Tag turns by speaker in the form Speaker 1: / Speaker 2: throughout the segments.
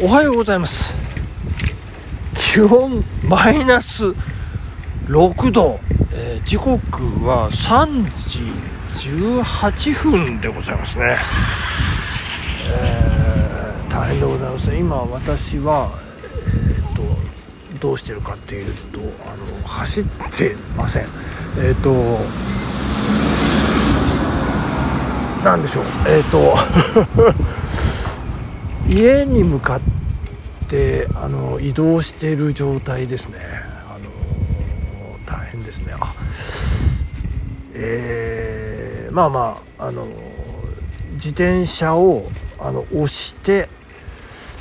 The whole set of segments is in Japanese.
Speaker 1: おはようございます。気温マイナス6度、えー、時刻は3時18分でございますね、えー、大変でございます。今私は、えーと、どうしてるかっていうとあの走ってません。えっ、ー、となんでしょう。えっ、ー、と家に向かってあの移動している状態ですね。あの大変ですね。あえー、まあまああの自転車をあの押して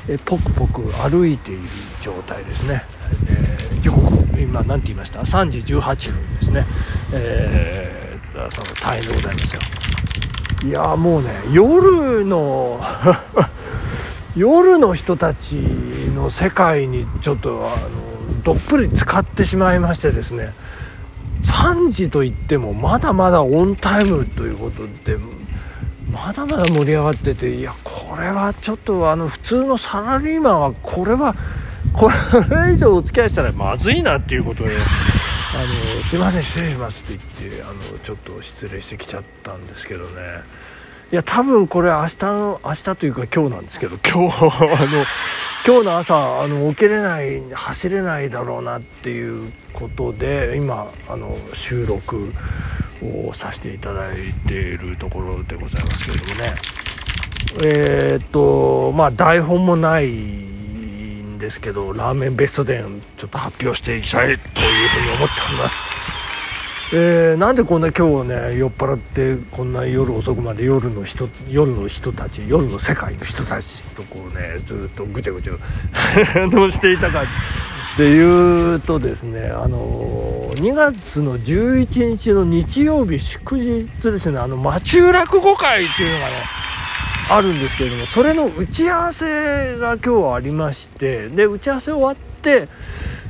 Speaker 1: えポクポク歩いている状態ですね、えー、時刻今何て言いました？3時18分ですね、えー、その大変でございますよ。いやもうね夜の 夜の人たちの世界にちょっとあのどっぷり使ってしまいましてですね3時といってもまだまだオンタイムということでまだまだ盛り上がってていやこれはちょっとあの普通のサラリーマンはこれはこれ以上お付き合いしたらまずいなっていうことで。あのすいません失礼しますって言ってあのちょっと失礼してきちゃったんですけどねいや多分これ明日の明日というか今日なんですけど 今日あの今日の朝あの起きれない走れないだろうなっていうことで今あの収録をさせていただいているところでございますけれどもねえー、っとまあ台本もないんですけどラーメンベスト10ちょっと発表していきたいというふうに思っております。えー、なんでこんな今日ね酔っ払ってこんな夜遅くまで夜の人夜の人たち夜の世界の人たちとこうねずっとぐちゃぐちゃ どうしていたかっていうとですねあの2月の11日の日曜日祝日ですねあの町落語会っていうのがねあるんですけれどもそれの打ち合わせが今日ありましてで打ち合わせ終わって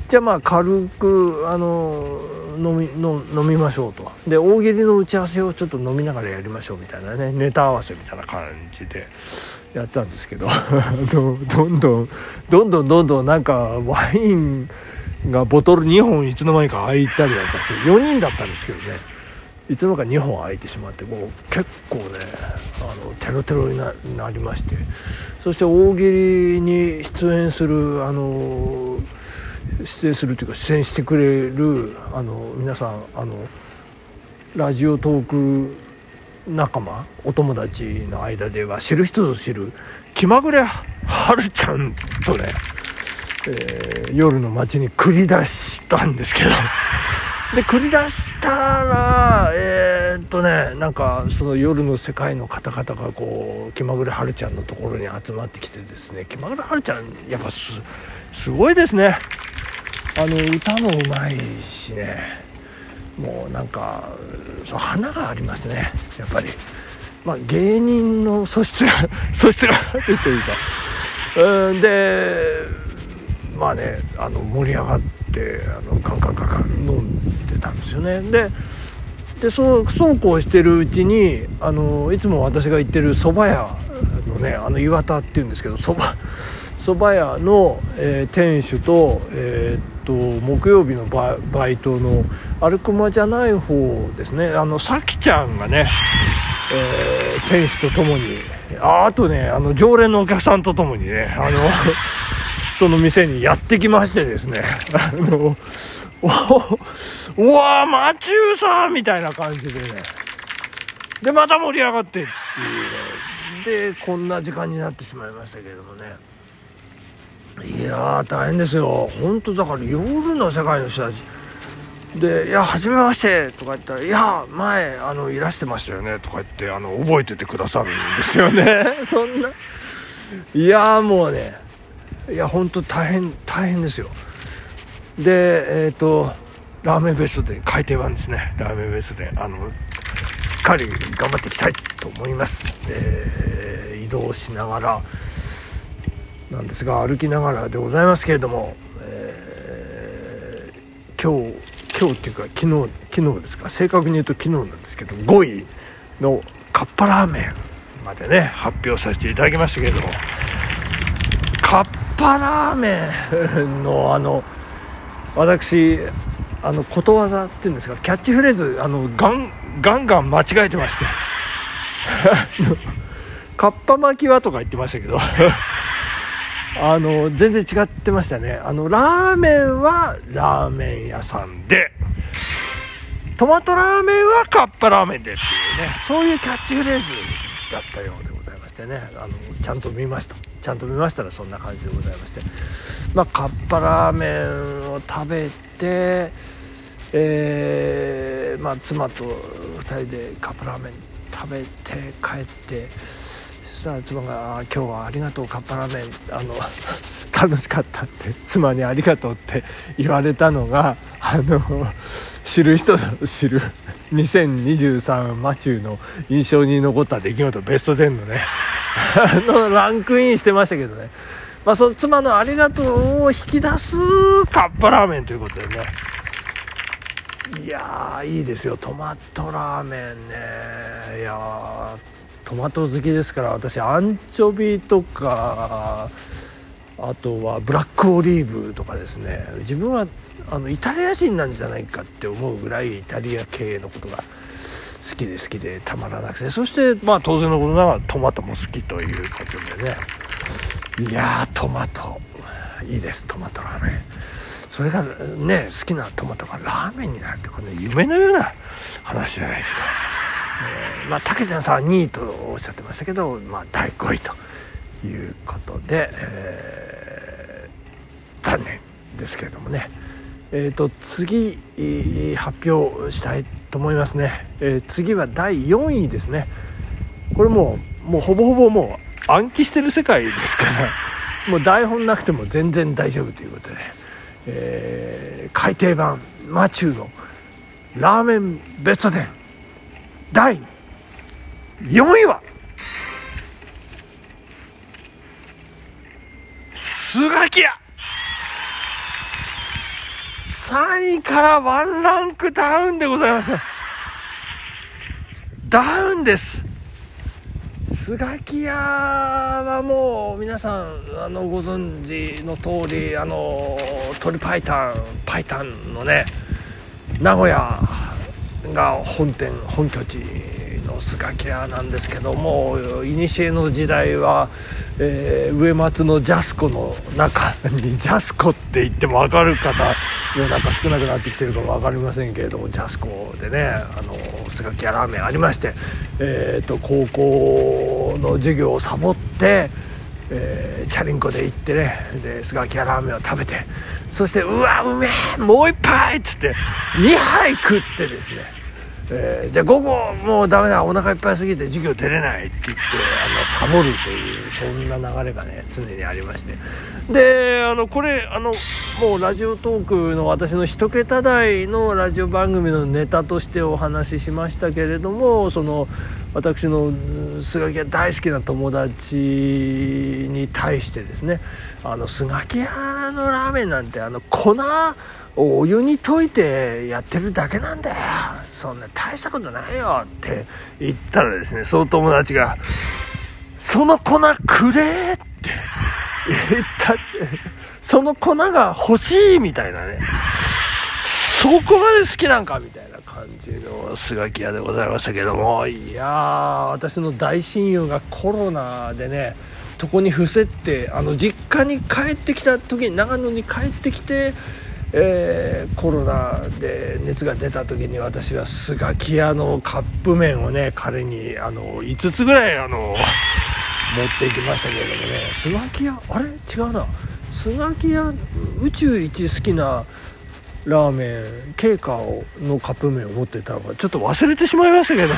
Speaker 1: じゃあまあ軽くあの飲み飲みましょうと。で大喜利の打ち合わせをちょっと飲みながらやりましょうみたいなねネタ合わせみたいな感じでやったんですけど。どんどんどんどんどんどんなんかワインがボトル2本いつの間にか開いたりなんかして4人だったんですけどね。いつの間にか2本開いてしまってもう結構ねあのテロテロになりまして。そして大喜利に出演するあの出演するというか出演してくれるあの皆さんあのラジオトーク仲間お友達の間では知る人ぞ知る気まぐれはるちゃんとね、えー、夜の街に繰り出したんですけど。で繰り出したらえー、っとねなんかその夜の世界の方々がこう気まぐれはるちゃんのところに集まってきてですね気まぐれはるちゃんやっぱすごいですね。あの歌もうまいしね。もうなんかそう花がありますね。やっぱり。まあ芸人の素質が 素質があるというか。うんでまあねあの盛り上がってあのカンカンカンカン飲んでたんですよね。ででそうそうこうしてるうちにあのいつも私が行ってる蕎麦屋のねあの岩田っていうんですけど蕎麦蕎麦屋の、えー、店主と,、えー、っと木曜日のバイトのアルクマじゃない方ですね。あのさきちゃんがね、えー、店主とともにああとねあの常連のお客さんとともにねあの その店にやってきましてですね。あのおうわマチューさんみたいな感じでね。でまた盛り上がってっていうね。でこんな時間になってしまいましたけれどもね。いや大変ですよ。本当だから夜の世界の人たち。で「いや初めまして」とか言ったら「いや前あのいらしてましたよね」とか言ってあの覚えててくださるんですよね。そんな。いやもうねいや本当大変大変ですよ。でえっ、ー、とラーメンベストで改訂版ですね。ラーメンベストであのしっかり頑張っていきたいと思います、えー、移動しながらなんですが歩きながらでございますけれども、えー、今日今日っていうか昨日昨日ですか？正確に言うと昨日なんですけど5位のカッパラーメンまでね発表させていただきましたけれどもカッパラーメンのあの私あのことわざっていうんですか？キャッチフレーズあのガンガンガン間違えてまして。カッパ巻きはとか言ってましたけど。あの全然違ってましたね。あのラーメンはラーメン屋さんでトマトラーメンはカッパラーメンでっていうねそういうキャッチフレーズだったようでございましてね。あのちゃんと見ました。ちゃんと見ましたらそんな感じでございまして。まあカッパラーメンを食べてえー、まあ妻と2人でカップラーメン食べて帰ってしたら妻が「今日はありがとうカッパラーメンあの 楽しかった」って妻に「ありがとう」って言われたのがあの知る人ぞ知る2023マチューの印象に残った出来事ベスト10のねのランクインしてましたけどね。まあその妻の「ありがとう」を引き出すカッパラーメンということでね。いやいいですよ。トマトラーメンね。いやトマト好きですから私アンチョビとかあとはブラックオリーブとかですね。自分はあのイタリア人なんじゃないかって思うぐらいイタリア系のことが好きで好きでたまらなくて。そしてまあ当然のことながらトマトも好きということでね。いやトマト。いいですトマトラーメン。それがね好きなトマトがラーメンになるってこれ、ね、夢のような話じゃないですか、えー、まあ竹ちゃんさんは2位とおっしゃってましたけど、まあ、第5位ということで、えー、残念ですけれどもね。えーと、次発表したいと思いますね、えー、次は第4位ですね。これもうもうほぼほぼもう暗記してる世界ですから もう台本なくても全然大丈夫ということで、えー、改訂版マチューのラーメンベスト10第4位はスガキ屋3位からワンランクダウンでございます。ダウンです。スガキ屋はもう皆さんあのご存知の通りあの鶏白湯白湯のね名古屋が本店本拠地のスガキ屋なんですけどもいにしえの時代はえー、上松のジャスコの中に ジャスコって言っても分かる方もなんか少なくなってきてるかも分かりませんけれどもジャスコでねあのスガキ屋ラーメンありまして、えーと、高校の授業をサボって、えー、チャリンコで行ってねでスガキアラーメンを食べてそしてうわうめえもう一杯っつって2杯食ってですねえー、じゃあ午後もうダメだお腹いっぱいすぎて授業出れないって言ってあのサボるというそんな流れがね常にありまして。であのこれあのもうラジオトークの私の1桁台のラジオ番組のネタとしてお話ししましたけれどもその私のスガキ屋大好きな友達に対してですねあのスガキ屋のラーメンなんてあの粉お湯に溶いてやってるだけなんだよ。そんな大したことないよって言ったらですねその友達が「その粉くれ!」って。言ったって。その粉が欲しいみたいなね。そこまで好きなんかみたいな感じのスガキ屋でございましたけども。いやー私の大親友がコロナでね床に伏せってあの実家に帰ってきた時に長野に帰ってきてえー、コロナで熱が出た時に私はスガキ屋のカップ麺をね彼にあの5つぐらいあの持っていきましたけれどもね。スガキ屋あれ？違うな。スガキ屋宇宙一好きなラーメンケイカのカップ麺を持ってたのか。ちょっと忘れてしまいましたけど。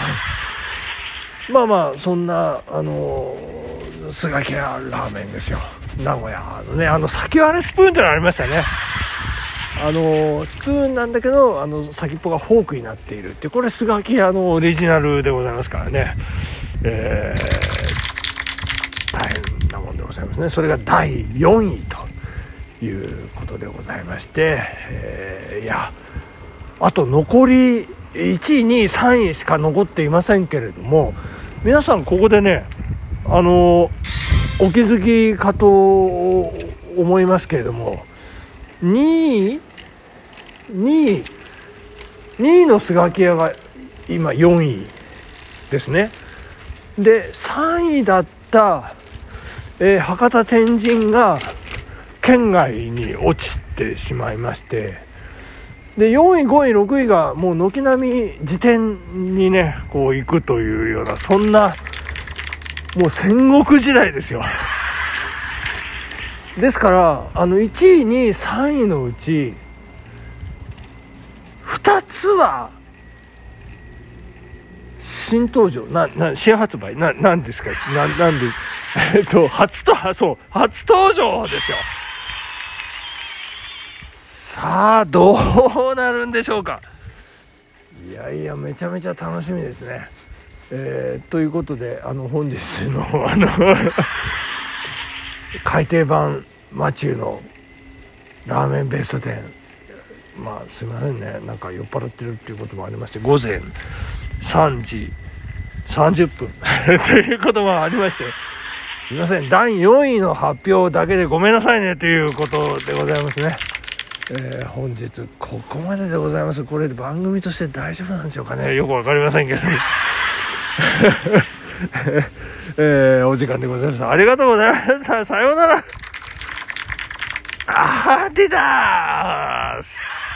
Speaker 1: まあまあそんなあのスガキ屋ラーメンですよ。名古屋のねあの先割れスプーンってのありましたね。あのスプーンなんだけどあの先っぽがフォークになっているってこれスガキ屋のオリジナルでございますからね、えー、大変なもんでございますね。それが第4位ということでございまして、えー、いやあと残り1位2位3位しか残っていませんけれども皆さんここでねあのお気づきかと思いますけれども2位2位。2位のスガキ屋が今4位ですね。で3位だった、えー、博多天神が県外に落ちてしまいまして。で4位5位6位がもう軒並み辞典にねこう行くというようなそんなもう戦国時代ですよ。ですからあの1位2位3位のうち2つは新登場。なな新発売。ななんですか？ななんで？えっと初とそう初登場ですよ。さあどうなるんでしょうか？いやいやめちゃめちゃ楽しみですね。えー、ということであの本日の あの 改訂版マチューのラーメンベスト10まあすいませんね。なんか酔っ払ってるっていうこともありまして午前3時30分。ということもありましてすいません。第4位の発表だけでごめんなさいねということでございますね。えー、本日ここまででございます。これ番組として大丈夫なんでしょうかね。よく分かりませんけど えー、お時間でございます。ありがとうございましたさようなら。あー出たー。